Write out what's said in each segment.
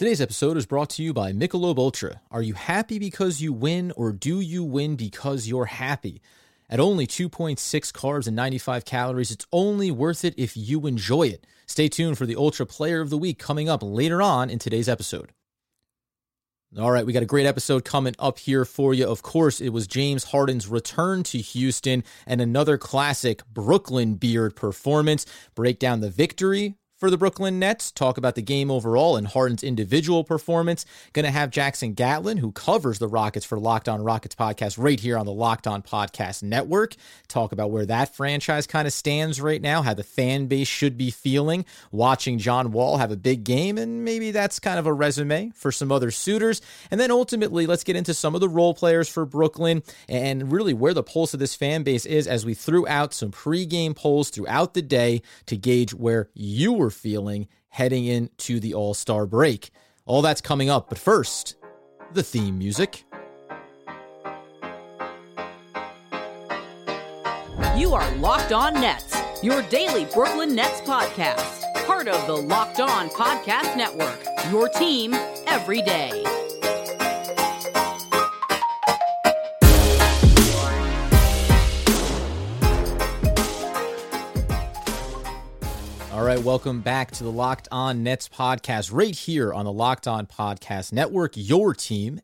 Today's episode is brought to you by Michelob Ultra. Are you happy because you win, or do you win because you're happy? At only 2.6 carbs and 95 calories, it's only worth it if you enjoy it. Stay tuned for the Ultra Player of the Week coming up later on in today's episode. All right, we got a great episode coming up here for you. Of course, it was James Harden's return to Houston and another classic Brooklyn Beard performance. Break down the victory for the Brooklyn Nets, talk about the game overall and Harden's individual performance. Going to have Jackson Gatlin, who covers the Rockets for Locked On Rockets podcast right here on the Locked On Podcast Network, talk about where that franchise kind of stands right now, how the fan base should be feeling watching John Wall have a big game, and maybe that's kind of a resume for some other suitors. And then ultimately, let's get into some of the role players for Brooklyn and really where the pulse of this fan base is as we threw out some pregame polls throughout the day to gauge where you were feeling heading into the All Star break. All that's coming up, but first, the theme music. You are Locked On Nets, your daily Brooklyn Nets podcast, part of the Locked On Podcast Network, your team every day. Right, welcome back to the Locked On Nets podcast, right here on the Locked On Podcast Network, your team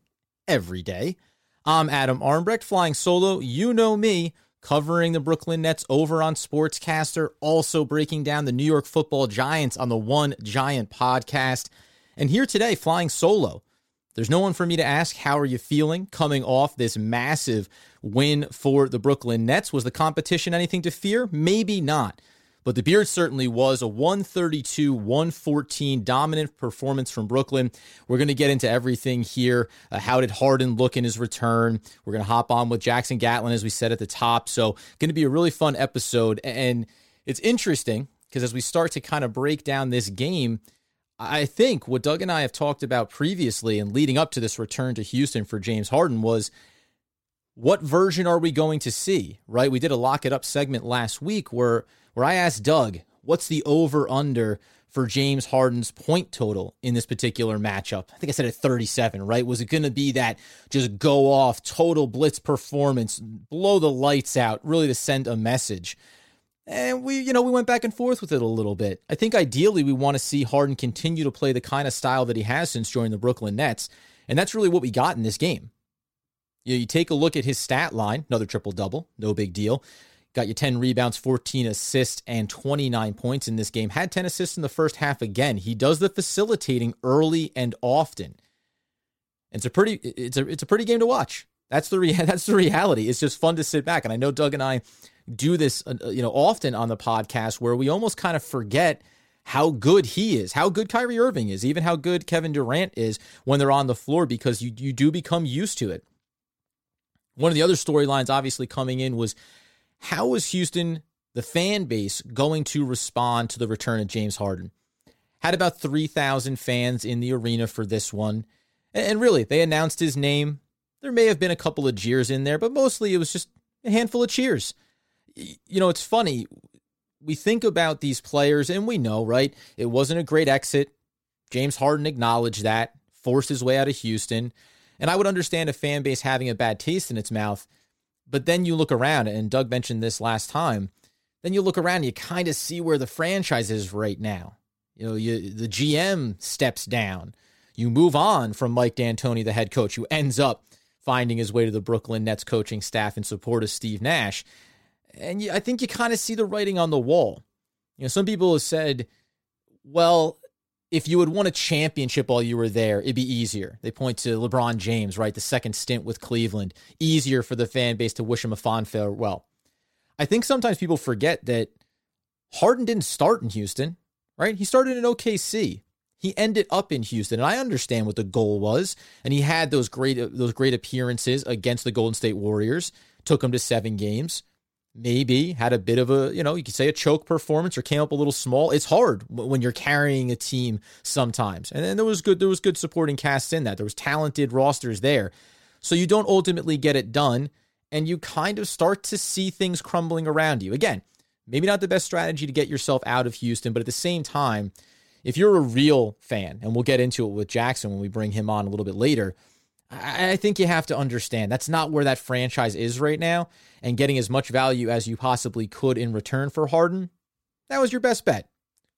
every day. I'm Adam Armbrecht, flying solo. You know me, covering the Brooklyn Nets over on Sportscaster, also breaking down the New York football Giants on the One Giant podcast. And here today, flying solo. There's no one for me to ask, how are you feeling coming off this massive win for the Brooklyn Nets? Was the competition anything to fear? Maybe not. But the Beard certainly was a 132 114 dominant performance from Brooklyn. We're going to get into everything here. Uh, how did Harden look in his return? We're going to hop on with Jackson Gatlin, as we said at the top. So, going to be a really fun episode. And it's interesting because as we start to kind of break down this game, I think what Doug and I have talked about previously and leading up to this return to Houston for James Harden was what version are we going to see, right? We did a lock it up segment last week where where I asked Doug, what's the over under for James Harden's point total in this particular matchup? I think I said at 37, right? Was it going to be that just go off, total blitz performance, blow the lights out, really to send a message? And we, you know, we went back and forth with it a little bit. I think ideally we want to see Harden continue to play the kind of style that he has since joining the Brooklyn Nets. And that's really what we got in this game. You, know, you take a look at his stat line, another triple double, no big deal. Got you 10 rebounds, 14 assists, and 29 points in this game. Had 10 assists in the first half again. He does the facilitating early and often. It's a pretty it's a it's a pretty game to watch. That's the rea- that's the reality. It's just fun to sit back. And I know Doug and I do this uh, you know often on the podcast where we almost kind of forget how good he is, how good Kyrie Irving is, even how good Kevin Durant is when they're on the floor because you you do become used to it. One of the other storylines obviously coming in was how is Houston, the fan base, going to respond to the return of James Harden? Had about 3,000 fans in the arena for this one. And really, they announced his name. There may have been a couple of jeers in there, but mostly it was just a handful of cheers. You know, it's funny. We think about these players, and we know, right? It wasn't a great exit. James Harden acknowledged that, forced his way out of Houston. And I would understand a fan base having a bad taste in its mouth. But then you look around, and Doug mentioned this last time. Then you look around, and you kind of see where the franchise is right now. You know, you, the GM steps down. You move on from Mike D'Antoni, the head coach, who ends up finding his way to the Brooklyn Nets coaching staff in support of Steve Nash. And you, I think you kind of see the writing on the wall. You know, some people have said, well, if you had won a championship while you were there, it'd be easier. They point to LeBron James, right? The second stint with Cleveland. Easier for the fan base to wish him a fond farewell. I think sometimes people forget that Harden didn't start in Houston, right? He started in OKC. He ended up in Houston, and I understand what the goal was. And he had those great uh, those great appearances against the Golden State Warriors. Took him to seven games maybe had a bit of a, you know, you could say a choke performance or came up a little small. It's hard when you're carrying a team sometimes. And then there was good there was good supporting casts in that. There was talented rosters there. So you don't ultimately get it done and you kind of start to see things crumbling around you. Again, maybe not the best strategy to get yourself out of Houston, but at the same time, if you're a real fan, and we'll get into it with Jackson when we bring him on a little bit later, I think you have to understand that's not where that franchise is right now. And getting as much value as you possibly could in return for Harden, that was your best bet.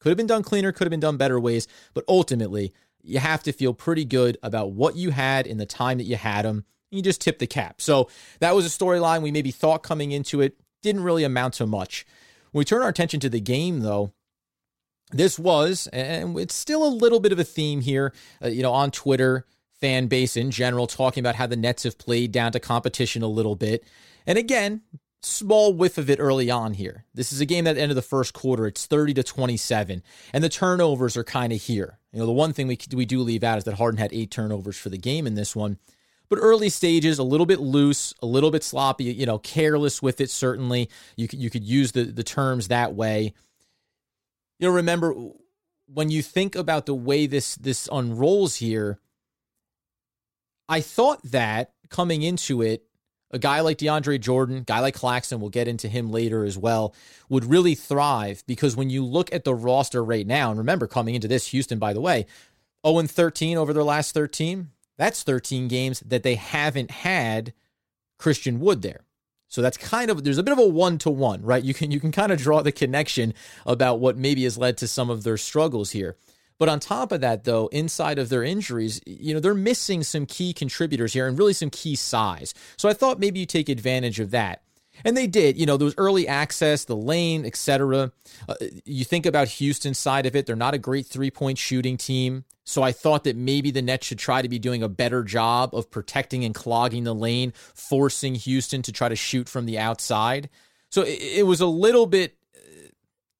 Could have been done cleaner, could have been done better ways, but ultimately, you have to feel pretty good about what you had in the time that you had him. You just tip the cap. So that was a storyline we maybe thought coming into it didn't really amount to much. When we turn our attention to the game, though, this was, and it's still a little bit of a theme here, uh, you know, on Twitter, fan base in general, talking about how the Nets have played down to competition a little bit. And again, small whiff of it early on here. This is a game that the end of the first quarter. It's 30 to 27, and the turnovers are kind of here. You know, the one thing we, we do leave out is that Harden had eight turnovers for the game in this one. But early stages, a little bit loose, a little bit sloppy, you know, careless with it, certainly. You could, you could use the, the terms that way you know, remember when you think about the way this this unrolls here, I thought that coming into it, a guy like DeAndre Jordan, guy like Claxton, we'll get into him later as well, would really thrive because when you look at the roster right now, and remember coming into this, Houston, by the way, 0 13 over their last 13, that's 13 games that they haven't had Christian Wood there. So that's kind of there's a bit of a one to one, right? You can you can kind of draw the connection about what maybe has led to some of their struggles here. But on top of that, though, inside of their injuries, you know, they're missing some key contributors here and really some key size. So I thought maybe you take advantage of that. And they did, you know, those early access, the lane, etc. Uh, you think about Houston's side of it, they're not a great three point shooting team. So I thought that maybe the Nets should try to be doing a better job of protecting and clogging the lane, forcing Houston to try to shoot from the outside. So it, it was a little bit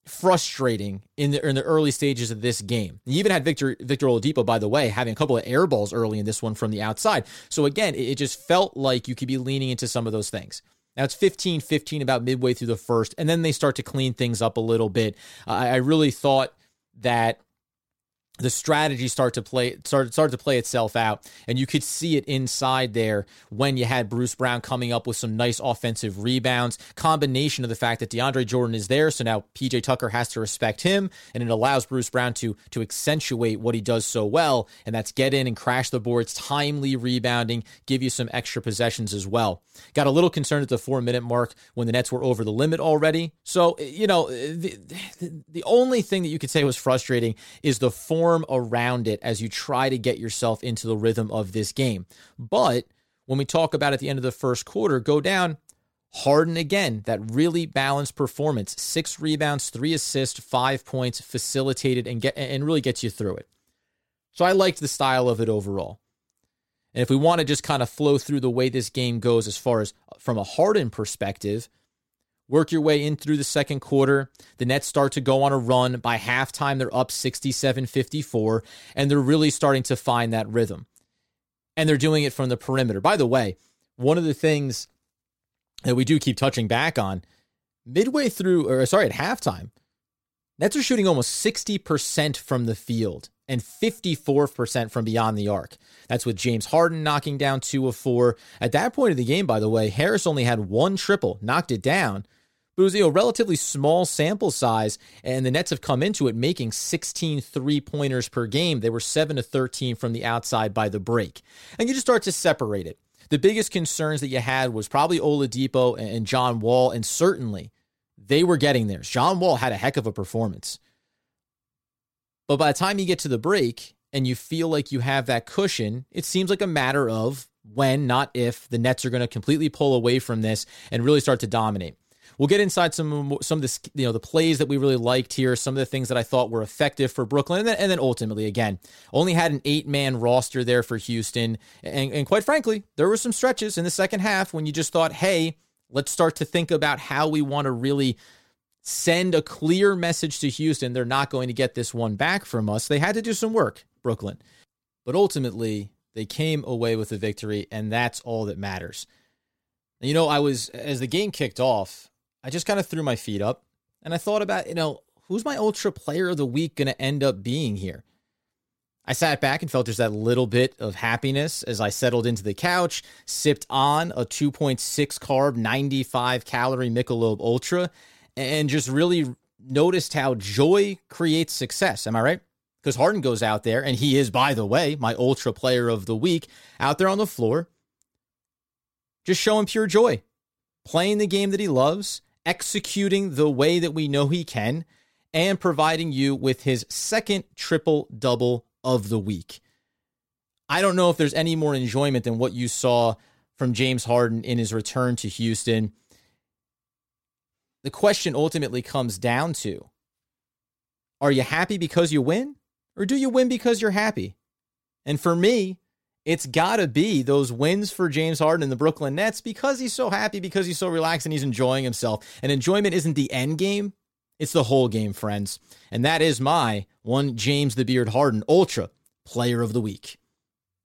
frustrating in the in the early stages of this game. You even had Victor Victor Oladipo, by the way, having a couple of air balls early in this one from the outside. So again, it, it just felt like you could be leaning into some of those things. Now it's 15 15 about midway through the first, and then they start to clean things up a little bit. Uh, I really thought that the strategy start to play started started to play itself out and you could see it inside there when you had Bruce Brown coming up with some nice offensive rebounds combination of the fact that DeAndre Jordan is there so now PJ Tucker has to respect him and it allows Bruce Brown to to accentuate what he does so well and that's get in and crash the boards timely rebounding give you some extra possessions as well. Got a little concerned at the 4 minute mark when the Nets were over the limit already. So you know the, the, the only thing that you could say was frustrating is the form form around it as you try to get yourself into the rhythm of this game. But when we talk about at the end of the first quarter, go down, Harden again, that really balanced performance. Six rebounds, three assists, five points, facilitated and get and really gets you through it. So I liked the style of it overall. And if we want to just kind of flow through the way this game goes as far as from a Harden perspective, Work your way in through the second quarter. The Nets start to go on a run. By halftime, they're up 67 54, and they're really starting to find that rhythm. And they're doing it from the perimeter. By the way, one of the things that we do keep touching back on midway through, or sorry, at halftime, Nets are shooting almost 60% from the field and 54% from beyond the arc. That's with James Harden knocking down two of four. At that point of the game, by the way, Harris only had one triple, knocked it down, but it was you know, relatively small sample size, and the Nets have come into it making 16 three pointers per game. They were 7 to 13 from the outside by the break. And you just start to separate it. The biggest concerns that you had was probably Oladipo and John Wall, and certainly they were getting there. John Wall had a heck of a performance. But by the time you get to the break and you feel like you have that cushion, it seems like a matter of when, not if, the Nets are going to completely pull away from this and really start to dominate. We'll get inside some some of the you know the plays that we really liked here, some of the things that I thought were effective for Brooklyn, and then, and then ultimately again only had an eight man roster there for Houston, and, and quite frankly there were some stretches in the second half when you just thought, hey, let's start to think about how we want to really send a clear message to Houston. They're not going to get this one back from us. They had to do some work, Brooklyn, but ultimately they came away with a victory, and that's all that matters. You know, I was as the game kicked off. I just kind of threw my feet up and I thought about, you know, who's my ultra player of the week going to end up being here? I sat back and felt just that little bit of happiness as I settled into the couch, sipped on a 2.6 carb, 95 calorie Michelob Ultra, and just really noticed how joy creates success. Am I right? because Harden goes out there, and he is, by the way, my ultra player of the week, out there on the floor, just showing pure joy, playing the game that he loves, executing the way that we know he can, and providing you with his second triple double of the week. I don't know if there's any more enjoyment than what you saw from James Harden in his return to Houston. The question ultimately comes down to are you happy because you win, or do you win because you're happy? And for me, it's got to be those wins for James Harden and the Brooklyn Nets because he's so happy, because he's so relaxed and he's enjoying himself. And enjoyment isn't the end game, it's the whole game, friends. And that is my one James the Beard Harden Ultra Player of the Week.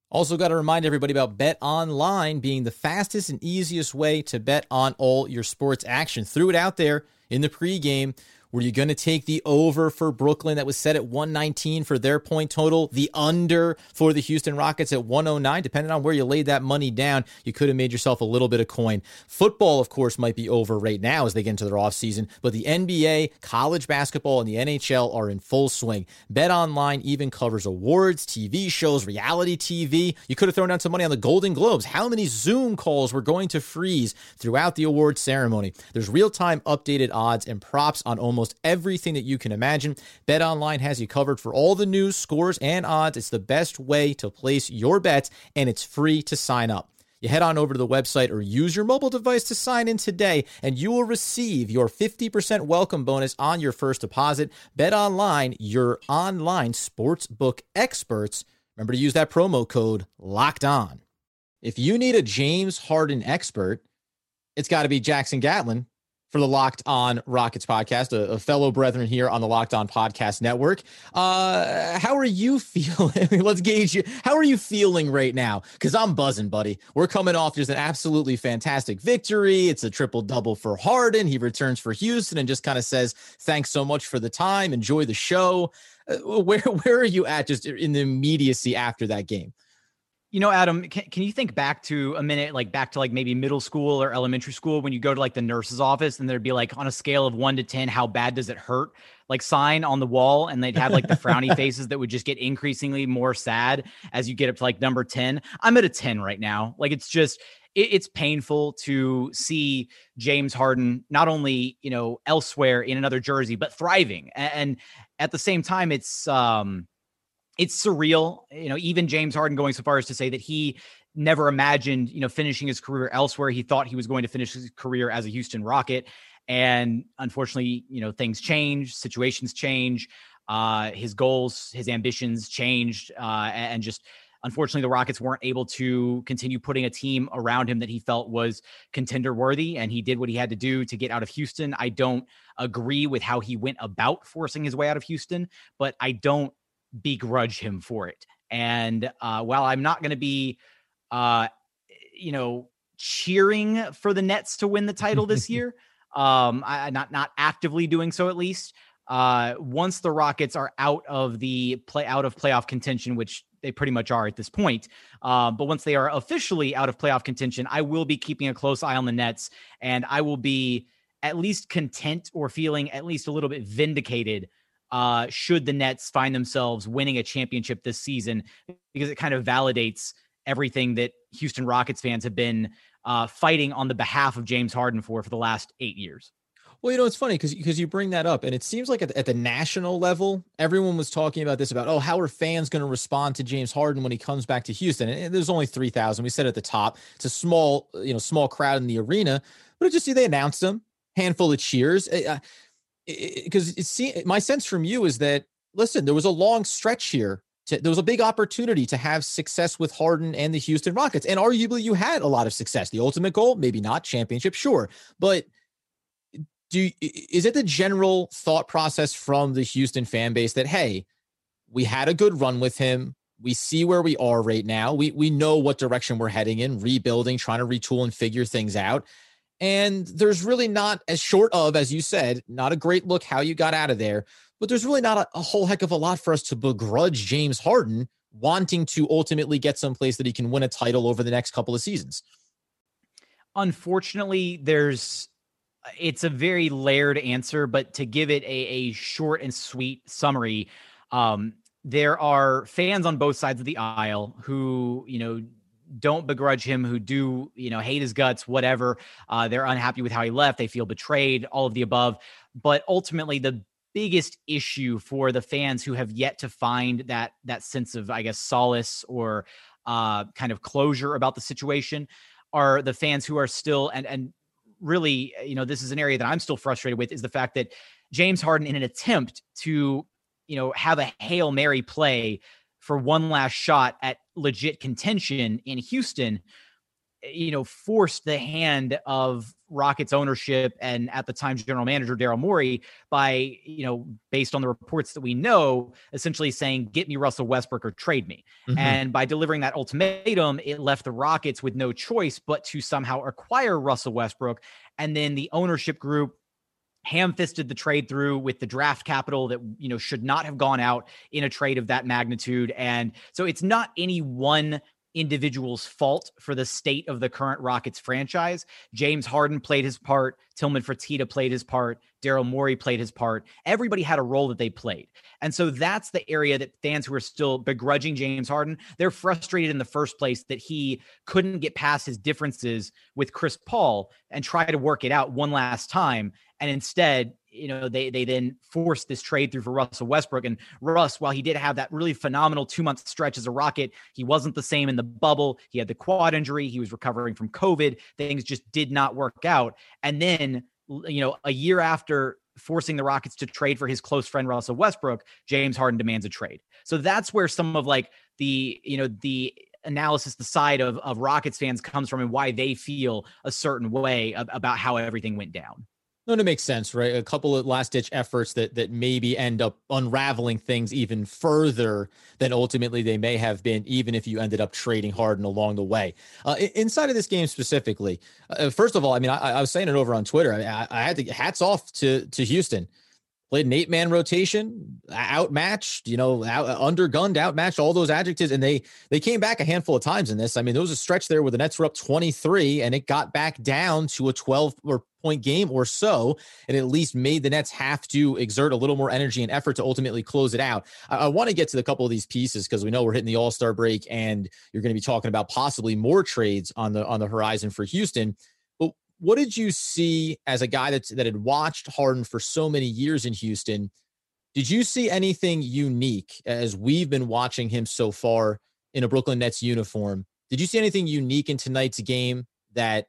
Also, got to remind everybody about Bet Online being the fastest and easiest way to bet on all your sports action. Threw it out there in the pregame were you going to take the over for Brooklyn that was set at 119 for their point total? The under for the Houston Rockets at 109? Depending on where you laid that money down, you could have made yourself a little bit of coin. Football, of course, might be over right now as they get into their offseason, but the NBA, college basketball, and the NHL are in full swing. Bet Online even covers awards, TV shows, reality TV. You could have thrown down some money on the Golden Globes. How many Zoom calls were going to freeze throughout the award ceremony? There's real time updated odds and props on almost almost everything that you can imagine. BetOnline has you covered for all the news, scores, and odds. It's the best way to place your bets, and it's free to sign up. You head on over to the website or use your mobile device to sign in today, and you will receive your 50% welcome bonus on your first deposit. Bet online, your online sportsbook experts. Remember to use that promo code LOCKED ON. If you need a James Harden expert, it's got to be Jackson Gatlin for the Locked On Rockets podcast, a, a, fellow brethren here on the Locked On Podcast Network. Uh, how are you feeling? Let's gauge you. How are you feeling right now? Because I'm buzzing, buddy. We're coming off just an absolutely fantastic victory. It's a triple double for Harden. He returns for Houston and just kind of says, "Thanks so much for the time. Enjoy the show." Uh, where where are you at just in the immediacy after that game? You know, Adam, can, can you think back to a minute, like back to like maybe middle school or elementary school when you go to like the nurse's office and there'd be like on a scale of one to 10, how bad does it hurt? Like sign on the wall and they'd have like the frowny faces that would just get increasingly more sad as you get up to like number 10. I'm at a 10 right now. Like it's just, it's painful to see James Harden not only, you know, elsewhere in another jersey, but thriving. And at the same time, it's, um, it's surreal. You know, even James Harden going so far as to say that he never imagined, you know, finishing his career elsewhere. He thought he was going to finish his career as a Houston Rocket. And unfortunately, you know, things change, situations change, uh, his goals, his ambitions changed, uh, and just unfortunately, the Rockets weren't able to continue putting a team around him that he felt was contender worthy. And he did what he had to do to get out of Houston. I don't agree with how he went about forcing his way out of Houston, but I don't begrudge him for it. And uh, while I'm not going to be, uh, you know, cheering for the Nets to win the title this year, um, I, not not actively doing so at least. Uh, once the Rockets are out of the play out of playoff contention, which they pretty much are at this point. Uh, but once they are officially out of playoff contention, I will be keeping a close eye on the Nets, and I will be at least content or feeling at least a little bit vindicated uh, should the Nets find themselves winning a championship this season, because it kind of validates everything that Houston Rockets fans have been uh, fighting on the behalf of James Harden for for the last eight years. Well, you know, it's funny because because you bring that up, and it seems like at the, at the national level, everyone was talking about this about, oh, how are fans going to respond to James Harden when he comes back to Houston? And there's only three thousand. We said at the top, it's a small, you know, small crowd in the arena, but just see they announced him, handful of cheers. Uh, because it, it, my sense from you is that listen, there was a long stretch here. To, there was a big opportunity to have success with Harden and the Houston Rockets, and arguably you had a lot of success. The ultimate goal, maybe not championship, sure, but do is it the general thought process from the Houston fan base that hey, we had a good run with him. We see where we are right now. We we know what direction we're heading in, rebuilding, trying to retool and figure things out. And there's really not, as short of, as you said, not a great look how you got out of there, but there's really not a, a whole heck of a lot for us to begrudge James Harden wanting to ultimately get someplace that he can win a title over the next couple of seasons. Unfortunately, there's it's a very layered answer, but to give it a, a short and sweet summary, um, there are fans on both sides of the aisle who, you know, don't begrudge him, who do, you know, hate his guts, whatever. Uh, they're unhappy with how he left. They feel betrayed, all of the above. But ultimately, the biggest issue for the fans who have yet to find that that sense of, I guess, solace or uh, kind of closure about the situation are the fans who are still and and really, you know, this is an area that I'm still frustrated with is the fact that James Harden, in an attempt to, you know, have a hail mary play for one last shot at legit contention in Houston, you know, forced the hand of Rockets ownership and at the time general manager Daryl Morey by, you know, based on the reports that we know, essentially saying, get me Russell Westbrook or trade me. Mm-hmm. And by delivering that ultimatum, it left the Rockets with no choice but to somehow acquire Russell Westbrook. And then the ownership group ham-fisted the trade through with the draft capital that you know should not have gone out in a trade of that magnitude. And so it's not any one individual's fault for the state of the current Rockets franchise. James Harden played his part. Tillman Fertitta played his part. Daryl Morey played his part. Everybody had a role that they played. And so that's the area that fans who are still begrudging James Harden, they're frustrated in the first place that he couldn't get past his differences with Chris Paul and try to work it out one last time. And instead, you know, they they then forced this trade through for Russell Westbrook. And Russ, while he did have that really phenomenal two month stretch as a Rocket, he wasn't the same in the bubble. He had the quad injury. He was recovering from COVID. Things just did not work out. And then, you know, a year after forcing the Rockets to trade for his close friend Russell Westbrook, James Harden demands a trade. So that's where some of like the, you know, the analysis, the side of, of Rockets fans comes from and why they feel a certain way about how everything went down. No, it makes sense, right? A couple of last ditch efforts that that maybe end up unraveling things even further than ultimately they may have been, even if you ended up trading Harden along the way. Uh, inside of this game specifically, uh, first of all, I mean, I, I, was saying it over on Twitter. I, mean, I, I had to hats off to to Houston played an eight man rotation, outmatched, you know, out, undergunned, outmatched, all those adjectives. And they they came back a handful of times in this. I mean, there was a stretch there where the Nets were up 23 and it got back down to a 12 or point game or so, and at least made the Nets have to exert a little more energy and effort to ultimately close it out. I, I want to get to the couple of these pieces because we know we're hitting the All Star break, and you're going to be talking about possibly more trades on the on the horizon for Houston But what did you see as a guy that that had watched Harden for so many years in Houston? Did you see anything unique as we've been watching him so far in a Brooklyn Nets uniform? Did you see anything unique in tonight's game that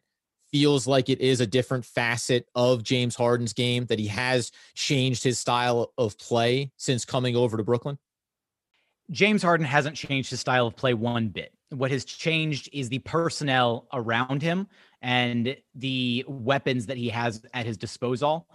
feels like it is a different facet of James Harden's game that he has changed his style of play since coming over to Brooklyn? James Harden hasn't changed his style of play one bit. What has changed is the personnel around him and the weapons that he has at his disposal.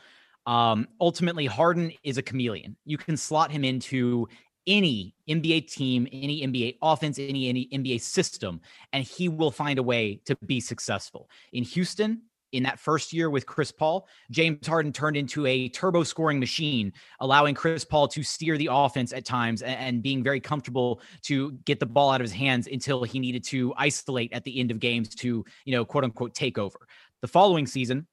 Um, ultimately, Harden is a chameleon. You can slot him into any NBA team, any NBA offense, any, any NBA system, and he will find a way to be successful. In Houston, in that first year with Chris Paul, James Harden turned into a turbo scoring machine, allowing Chris Paul to steer the offense at times and, and, being very comfortable to get the ball out of his hands until he needed to isolate at the end of games to, you know, quote unquote, take over. The following season,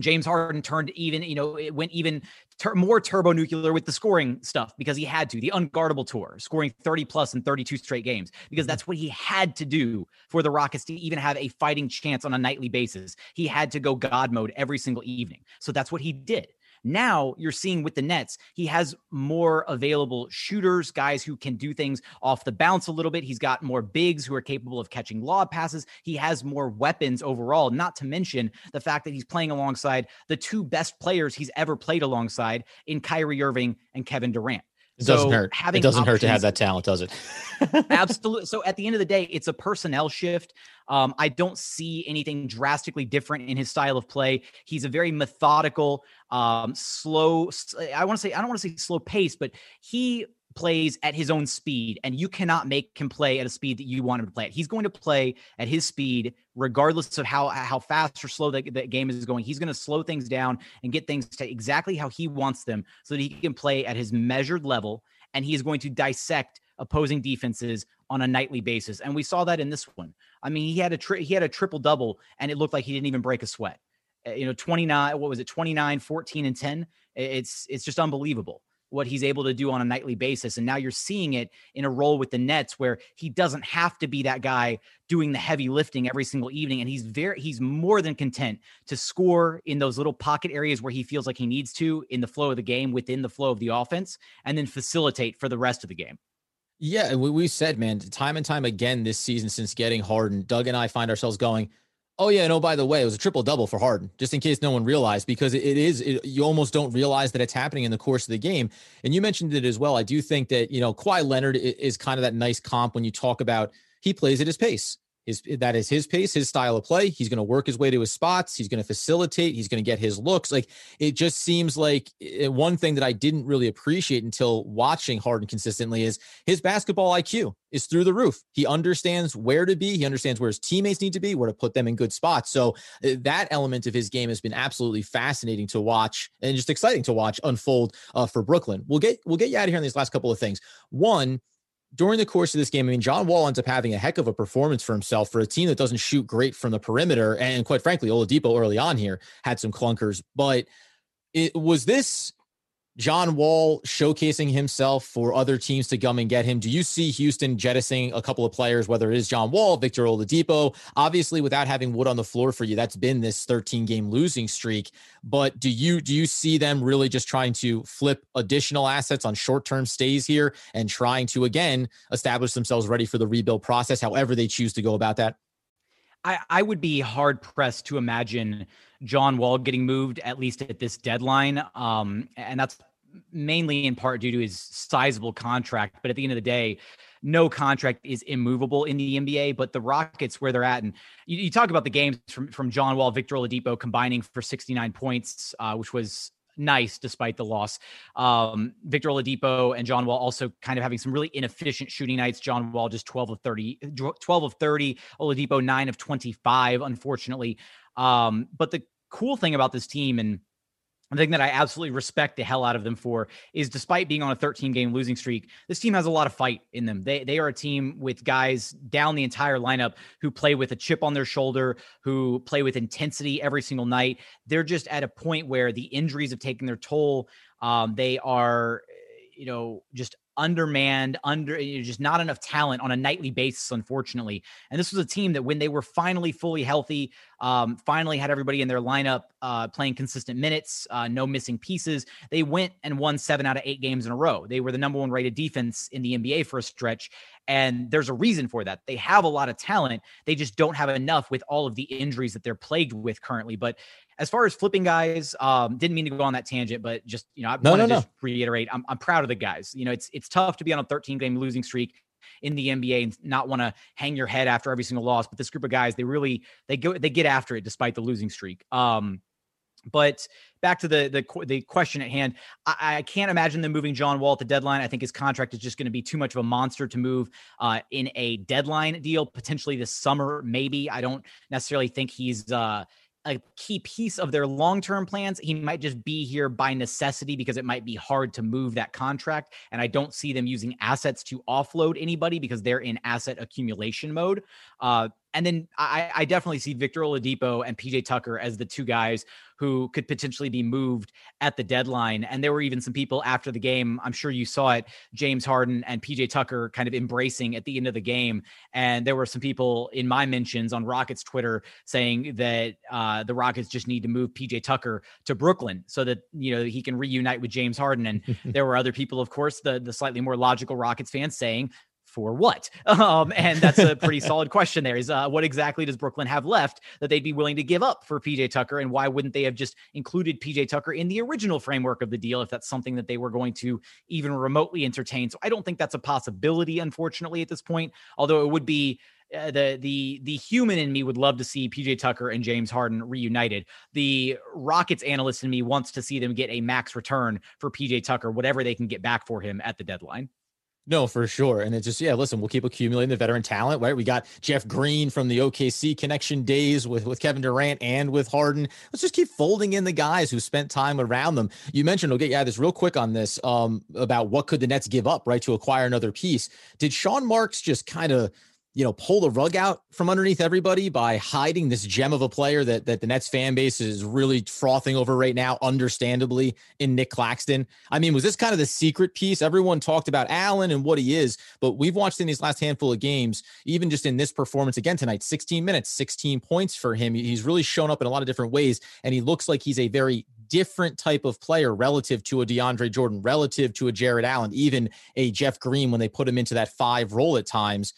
James Harden turned even, you know, it went even ter- more turbo nuclear with the scoring stuff because he had to, the unguardable tour, scoring 30 plus in 32 straight games, because mm-hmm. that's what he had to do for the Rockets to even have a fighting chance on a nightly basis. He had to go God mode every single evening. So that's what he did. Now you're seeing with the Nets, he has more available shooters, guys who can do things off the bounce a little bit. He's got more bigs who are capable of catching lob passes. He has more weapons overall, not to mention the fact that he's playing alongside the two best players he's ever played alongside in Kyrie Irving and Kevin Durant. It doesn't hurt. It doesn't hurt to have that talent, does it? absolutely. So at the end of the day, it's a personnel shift. Um, I don't see anything drastically different in his style of play. He's a very methodical, um, slow. I want to say I don't want to say slow pace, but he plays at his own speed, and you cannot make him play at a speed that you want him to play at. He's going to play at his speed, regardless of how how fast or slow the, the game is going. He's going to slow things down and get things to exactly how he wants them, so that he can play at his measured level. And he is going to dissect opposing defenses on a nightly basis. And we saw that in this one. I mean, he had a tri- he had a triple double, and it looked like he didn't even break a sweat. Uh, you know, 29, what was it, 29, 14, and 10. It's it's just unbelievable. What he's able to do on a nightly basis. And now you're seeing it in a role with the Nets where he doesn't have to be that guy doing the heavy lifting every single evening. And he's very, he's more than content to score in those little pocket areas where he feels like he needs to in the flow of the game, within the flow of the offense, and then facilitate for the rest of the game. Yeah, we, we said, man, time and time again this season since getting Harden, Doug and I find ourselves going, Oh yeah, no. Oh, by the way, it was a triple double for Harden, just in case no one realized, because it, it is. It, you almost don't realize that it's happening in the course of the game. And you mentioned it as well. I do think that you know Kawhi Leonard is kind of that nice comp when you talk about he plays at his pace. His, that is his pace, his style of play. He's going to work his way to his spots. He's going to facilitate. He's going to get his looks. Like it just seems like eh, one thing that I didn't really appreciate until watching Harden consistently is his basketball IQ is through the roof. He understands where to be. He understands where his teammates need to be, where to put them in good spots. So eh, that element of his game has been absolutely fascinating to watch and just exciting to watch unfold uh, for Brooklyn. We'll get we'll get you out of here on these last couple of things. One during the course of this game, I mean, John Wall ends up having a heck of a performance for himself for a team that doesn't shoot great from the perimeter. And quite frankly, Oladipo early on here had some clunkers. But it was this John Wall showcasing himself for other teams to come and get him. Do you see Houston jettisoning a couple of players, whether it is John Wall, Victor Oladipo? Obviously, without having Wood on the floor for you, that's been this 13 game losing streak. But do you do you see them really just trying to flip additional assets on short term stays here and trying to again establish themselves ready for the rebuild process, however they choose to go about that? I, I would be hard pressed to imagine John Wall getting moved at least at this deadline. Um, and that's mainly in part due to his sizable contract. But at the end of the day, no contract is immovable in the NBA. But the Rockets, where they're at, and you, you talk about the games from from John Wall, Victor Oladipo combining for 69 points, uh, which was nice despite the loss. Um, Victor Oladipo and John Wall also kind of having some really inefficient shooting nights. John Wall just 12 of 30, 12 of 30, Oladipo 9 of 25, unfortunately. Um, but the cool thing about this team, and the thing that I absolutely respect the hell out of them for is despite being on a 13 game losing streak, this team has a lot of fight in them. They they are a team with guys down the entire lineup who play with a chip on their shoulder, who play with intensity every single night. They're just at a point where the injuries have taken their toll. Um, they are, you know, just undermanned, under you know, just not enough talent on a nightly basis, unfortunately. And this was a team that when they were finally fully healthy, um, finally had everybody in their lineup uh, playing consistent minutes, uh, no missing pieces. They went and won seven out of eight games in a row. They were the number one rated defense in the NBA for a stretch. And there's a reason for that. They have a lot of talent. They just don't have enough with all of the injuries that they're plagued with currently. But as far as flipping guys, um, didn't mean to go on that tangent, but just you know, I no, want to no, just reiterate, I'm, I'm proud of the guys. You know, it's it's tough to be on a 13 game losing streak in the NBA and not want to hang your head after every single loss. But this group of guys, they really they go they get after it despite the losing streak. Um, but back to the the the question at hand, I, I, can't imagine them moving John Wall at the deadline. I think his contract is just going to be too much of a monster to move uh, in a deadline deal potentially this summer. Maybe I don't necessarily think he's uh, a key piece of their long-term plans. He might just be here by necessity because it might be hard to move that contract. And I don't see them using assets to offload anybody because they're in asset accumulation mode. Uh, and then I, I, definitely see Victor Oladipo and PJ Tucker as the two guys who could potentially be moved at the deadline. And there were even some people after the game, I'm sure you saw it, James Harden and PJ Tucker kind of embracing at the end of the game. And there were some people in my mentions on Rockets Twitter saying that uh, the Rockets just need to move PJ Tucker to Brooklyn so that, you know, he can reunite with James Harden. And there were other people, of course, the, the slightly more logical Rockets fans saying, for what? Um, and that's a pretty solid question. There is uh, what exactly does Brooklyn have left that they'd be willing to give up for PJ Tucker, and why wouldn't they have just included PJ Tucker in the original framework of the deal if that's something that they were going to even remotely entertain? So I don't think that's a possibility, unfortunately, at this point. Although it would be uh, the the the human in me would love to see PJ Tucker and James Harden reunited. The Rockets analyst in me wants to see them get a max return for PJ Tucker, whatever they can get back for him at the deadline. No, for sure. And it's just, yeah, listen, we'll keep accumulating the veteran talent, right? We got Jeff Green from the OKC connection days with, with Kevin Durant and with Harden. Let's just keep folding in the guys who spent time around them. You mentioned, okay, yeah, this real quick on this um, about what could the Nets give up, right, to acquire another piece. Did Sean Marks just kind of you know, pull the rug out from underneath everybody by hiding this gem of a player that that the Nets fan base is really frothing over right now, understandably, in Nick Claxton. I mean, was this kind of the secret piece? Everyone talked about Allen and what he is, but we've watched in these last handful of games, even just in this performance again tonight, 16 minutes, 16 points for him. He's really shown up in a lot of different ways, and he looks like he's a very different type of player relative to a DeAndre Jordan, relative to a Jarrett Allen, even a Jeff Green when they put him into that five role at times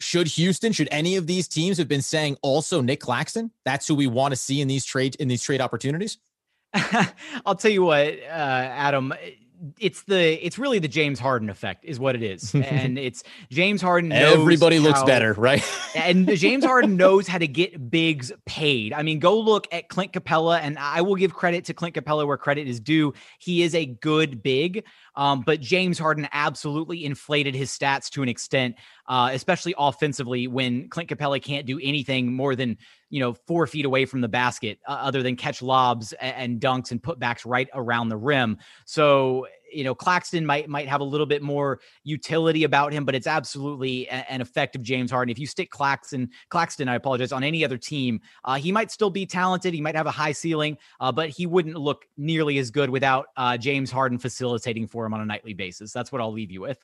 should Houston, should any of these teams have been saying also Nick Claxton? That's who we want to see in these trade in these trade opportunities. I'll tell you what, uh, Adam. It's the it's really the James Harden effect is what it is, and it's James Harden. Everybody how, looks better, right? and James Harden knows how to get bigs paid. I mean, go look at Clint Capela, and I will give credit to Clint Capela where credit is due. He is a good big, um, but James Harden absolutely inflated his stats to an extent, uh, especially offensively when Clint Capela can't do anything more than you know four feet away from the basket, uh, other than catch lobs and, and dunks and putbacks right around the rim. So you know Claxton might might have a little bit more utility about him, but it's absolutely an effective James Harden. If you stick Claxton, Claxton, I apologize, on any other team, uh, he might still be talented. He might have a high ceiling, uh, but he wouldn't look nearly as good without uh, James Harden facilitating for him on a nightly basis. That's what I'll leave you with.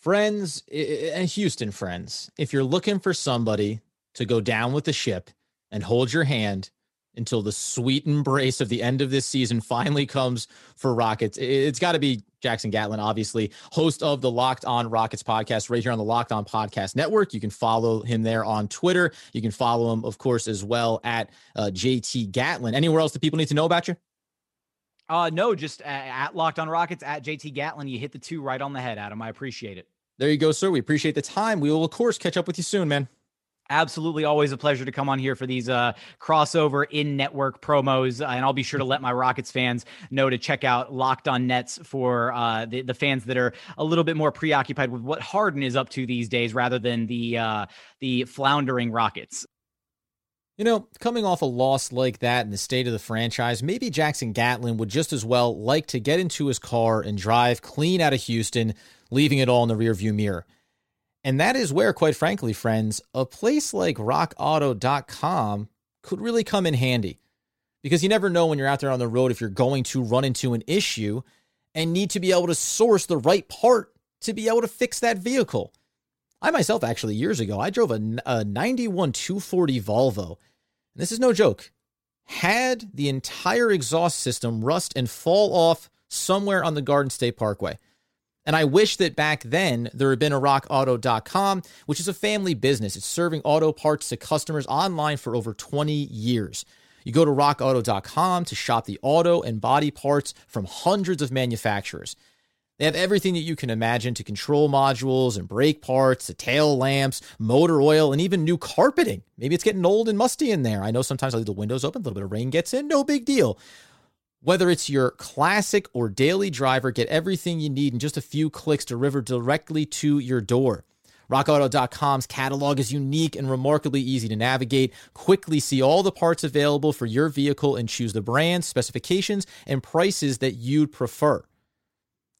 Friends and Houston friends, if you're looking for somebody to go down with the ship and hold your hand until the sweet embrace of the end of this season finally comes for Rockets. It's got to be Jackson Gatlin, obviously, host of the Locked On Rockets podcast right here on the Locked On Podcast Network. You can follow him there on Twitter. You can follow him, of course, as well at uh, JT Gatlin. Anywhere else that people need to know about you? Uh, no, just at Locked On Rockets at JT Gatlin. You hit the two right on the head, Adam. I appreciate it. There you go, sir. We appreciate the time. We will, of course, catch up with you soon, man absolutely always a pleasure to come on here for these uh, crossover in network promos and i'll be sure to let my rockets fans know to check out locked on nets for uh, the, the fans that are a little bit more preoccupied with what harden is up to these days rather than the uh, the floundering rockets you know, coming off a loss like that in the state of the franchise, maybe Jackson Gatlin would just as well like to get into his car and drive clean out of Houston, leaving it all in the rearview mirror. And that is where, quite frankly, friends, a place like rockauto.com could really come in handy because you never know when you're out there on the road if you're going to run into an issue and need to be able to source the right part to be able to fix that vehicle. I myself, actually, years ago, I drove a, a 91 240 Volvo. And this is no joke. Had the entire exhaust system rust and fall off somewhere on the Garden State Parkway. And I wish that back then there had been a rockauto.com, which is a family business. It's serving auto parts to customers online for over 20 years. You go to rockauto.com to shop the auto and body parts from hundreds of manufacturers. They have everything that you can imagine to control modules and brake parts, the tail lamps, motor oil, and even new carpeting. Maybe it's getting old and musty in there. I know sometimes I leave the windows open, a little bit of rain gets in, no big deal. Whether it's your classic or daily driver, get everything you need in just a few clicks delivered directly to your door. RockAuto.com's catalog is unique and remarkably easy to navigate. Quickly see all the parts available for your vehicle and choose the brands, specifications, and prices that you'd prefer.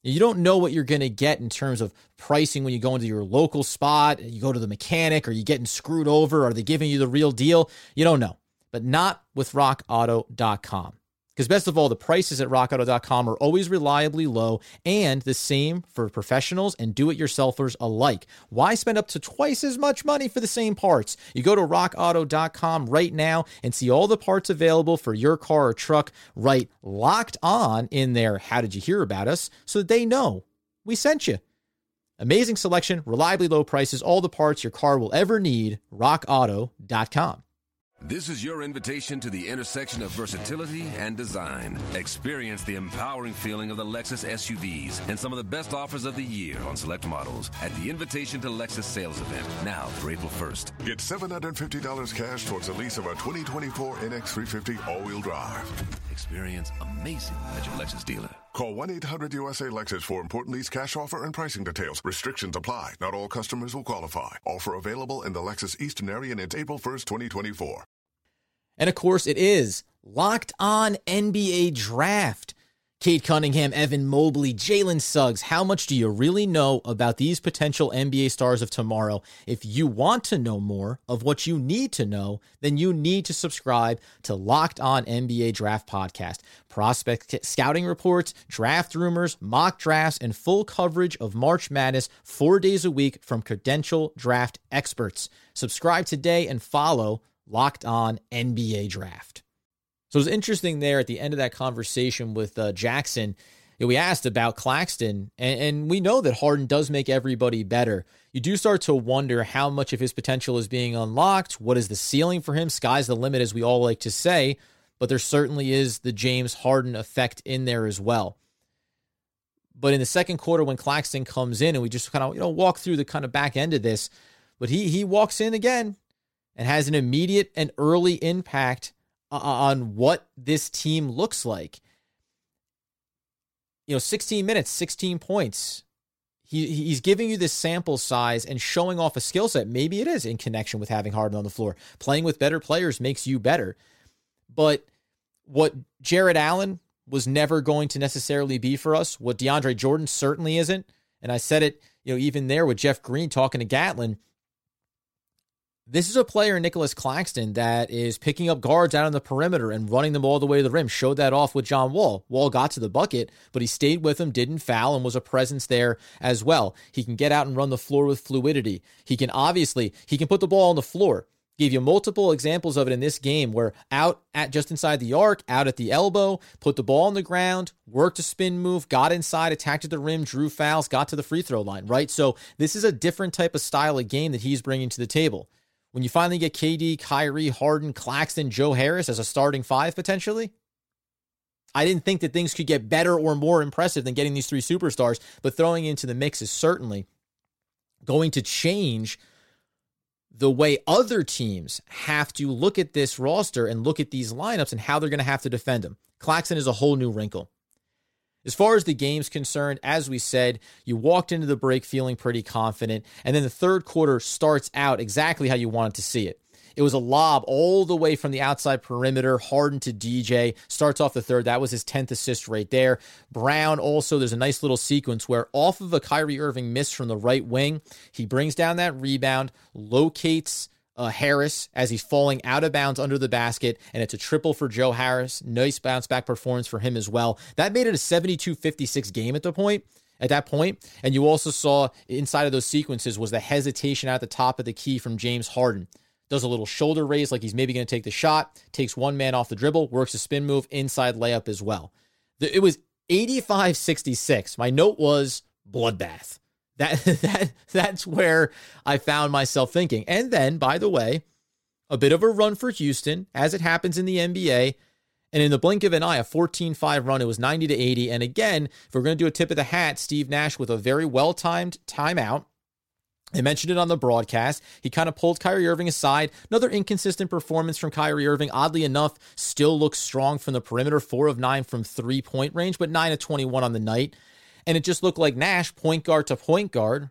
You don't know what you're going to get in terms of pricing when you go into your local spot, you go to the mechanic, are you getting screwed over? Are they giving you the real deal? You don't know, but not with rockauto.com. Because best of all, the prices at rockauto.com are always reliably low and the same for professionals and do it yourselfers alike. Why spend up to twice as much money for the same parts? You go to rockauto.com right now and see all the parts available for your car or truck right locked on in there. How did you hear about us? So that they know we sent you. Amazing selection, reliably low prices, all the parts your car will ever need. RockAuto.com. This is your invitation to the intersection of versatility and design. Experience the empowering feeling of the Lexus SUVs and some of the best offers of the year on select models at the Invitation to Lexus sales event now through April 1st. Get $750 cash towards the lease of a 2024 NX350 all-wheel drive. Experience amazing at your Lexus dealer. Call 1-800-USA Lexus for important lease cash offer and pricing details. Restrictions apply. Not all customers will qualify. Offer available in the Lexus Eastern area and it's April 1st, 2024. And of course, it is Locked On NBA Draft. Cade Cunningham, Evan Mobley, Jalen Suggs. How much do you really know about these potential NBA stars of tomorrow? If you want to know more of what you need to know, then you need to subscribe to Locked On NBA Draft Podcast. Prospect scouting reports, draft rumors, mock drafts, and full coverage of March Madness four days a week from credential draft experts. Subscribe today and follow Locked On NBA Draft. So it was interesting there at the end of that conversation with uh, Jackson. We asked about Claxton, and, and we know that Harden does make everybody better. You do start to wonder how much of his potential is being unlocked. What is the ceiling for him? Sky's the limit, as we all like to say, but there certainly is the James Harden effect in there as well. But in the second quarter, when Claxton comes in, and we just kind of you know walk through the kind of back end of this, but he he walks in again and has an immediate and early impact on what this team looks like. You know, 16 minutes, 16 points. He he's giving you this sample size and showing off a skill set. Maybe it is in connection with having Harden on the floor. Playing with better players makes you better. But what Jarrett Allen was never going to necessarily be for us, what DeAndre Jordan certainly isn't. And I said it, you know, even there with Jeff Green talking to Gatlin, this is a player, Nicholas Claxton, that is picking up guards out on the perimeter and running them all the way to the rim. Showed that off with John Wall. Wall got to the bucket, but he stayed with him, didn't foul, and was a presence there as well. He can get out and run the floor with fluidity. He can obviously he can put the ball on the floor. Gave you multiple examples of it in this game where out at just inside the arc, out at the elbow, put the ball on the ground, worked a spin move, got inside, attacked at the rim, drew fouls, got to the free throw line, right? So this is a different type of style of game that he's bringing to the table when you finally get KD, Kyrie, Harden, Claxton, Joe Harris as a starting five potentially, I didn't think that things could get better or more impressive than getting these three superstars, but throwing into the mix is certainly going to change the way other teams have to look at this roster and look at these lineups and how they're going to have to defend them. Claxton is a whole new wrinkle. As far as the game's concerned, as we said, you walked into the break feeling pretty confident, and then the third quarter starts out exactly how you wanted to see it. It was a lob all the way from the outside perimeter, Harden to DJ. Starts off the third. That was his 10th assist right there. Brown also, there's a nice little sequence where off of a Kyrie Irving miss from the right wing, he brings down that rebound, locates uh, Harris as he's falling out of bounds under the basket, and it's a triple for Joe Harris. Nice bounce back performance for him as well. That made it a 72 56 game at the point. At that point, and you also saw inside of those sequences was the hesitation at the top of the key from James Harden. Does a little shoulder raise like he's maybe going to take the shot, takes one man off the dribble, works a spin move, inside layup as well. It was 85 66. My note was bloodbath. That that that's where I found myself thinking. And then, by the way, a bit of a run for Houston, as it happens in the NBA. And in the blink of an eye, a 14 5 run, it was 90 to 80. And again, if we're going to do a tip of the hat, Steve Nash with a very well timed timeout. I mentioned it on the broadcast. He kind of pulled Kyrie Irving aside. Another inconsistent performance from Kyrie Irving. Oddly enough, still looks strong from the perimeter, four of nine from three point range, but nine of 21 on the night. And it just looked like Nash, point guard to point guard,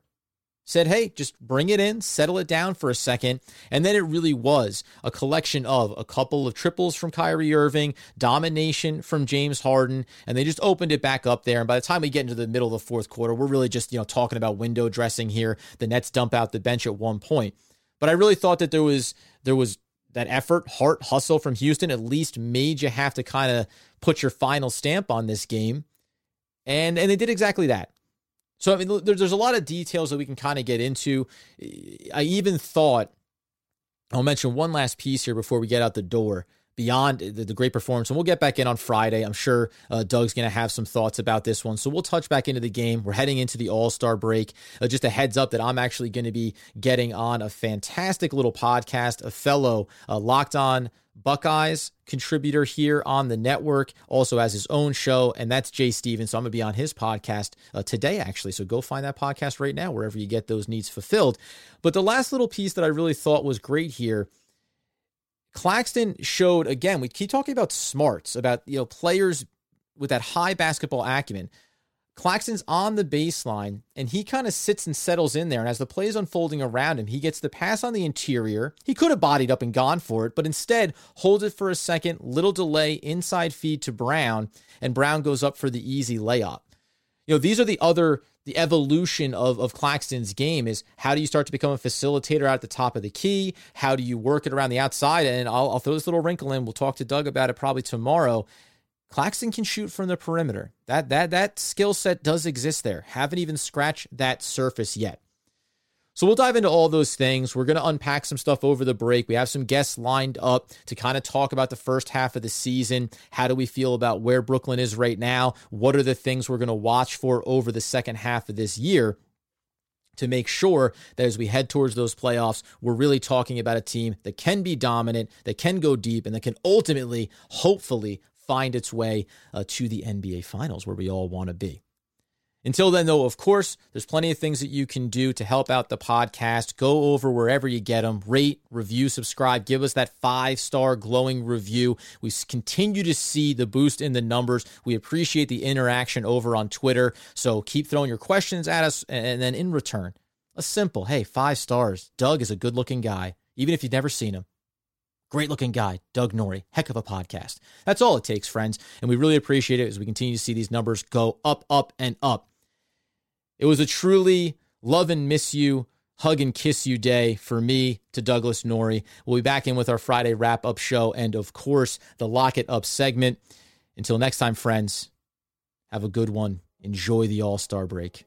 said, hey, just bring it in, settle it down for a second. And then it really was a collection of a couple of triples from Kyrie Irving, domination from James Harden, and they just opened it back up there. And by the time we get into the middle of the fourth quarter, we're really just, you know, talking about window dressing here. The Nets dump out the bench at one point. But I really thought that there was there was that effort, heart, hustle from Houston at least made you have to kind of put your final stamp on this game and and they did exactly that. So I mean, there's a lot of details that we can kind of get into. I even thought I'll mention one last piece here before we get out the door. Beyond the, great performance, and we'll get back in on Friday. I'm sure uh, Doug's going to have some thoughts about this one, so we'll touch back into the game. We're heading into the All Star break. Uh, just a heads up that I'm actually going to be getting on a fantastic little podcast, a fellow uh, Locked On Buckeyes contributor here on the network, also has his own show, and that's Jay Stevens. So I'm going to be on his podcast uh, today, actually. So go find that podcast right now, wherever you get those needs fulfilled. But the last little piece that I really thought was great here. Claxton showed again, we keep talking about smarts, about you know, players with that high basketball acumen. Claxton's on the baseline and he kind of sits and settles in there. And as the play is unfolding around him, he gets the pass on the interior. He could have bodied up and gone for it, but instead holds it for a second, little delay, inside feed to Brown, and Brown goes up for the easy layup. You know, these are the other the evolution of, of Claxton's game is how do you start to become a facilitator out at the top of the key? How do you work it around the outside? And I'll, I'll throw this little wrinkle in. We'll talk to Doug about it probably tomorrow. Claxton can shoot from the perimeter. That that that skill set does exist there. Haven't even scratched that surface yet. So we'll dive into all those things. We're going to unpack some stuff over the break. We have some guests lined up to kind of talk about the first half of the season. How do we feel about where Brooklyn is right now? What are the things we're going to watch for over the second half of this year? To make sure that as we head towards those playoffs, we're really talking about a team that can be dominant, that can go deep, and that can ultimately, hopefully, find its way uh, to the NBA Finals, where we all want to be. Until then, though, of course, there's plenty of things that you can do to help out the podcast. Go over wherever you get them, rate, review, subscribe, give us that five star glowing review. We continue to see the boost in the numbers. We appreciate the interaction over on Twitter. So keep throwing your questions at us. And then in return, a simple hey, five stars. Doug is a good looking guy, even if you've never seen him. Great looking guy, Doug Norrie. Heck of a podcast. That's all it takes, friends. And we really appreciate it as we continue to see these numbers go up, up, and up. It was a truly love and miss you, hug and kiss you day for me to Douglas Norrie. We'll be back in with our Friday wrap up show and, of course, the Lock It Up segment. Until next time, friends, have a good one. Enjoy the All Star break.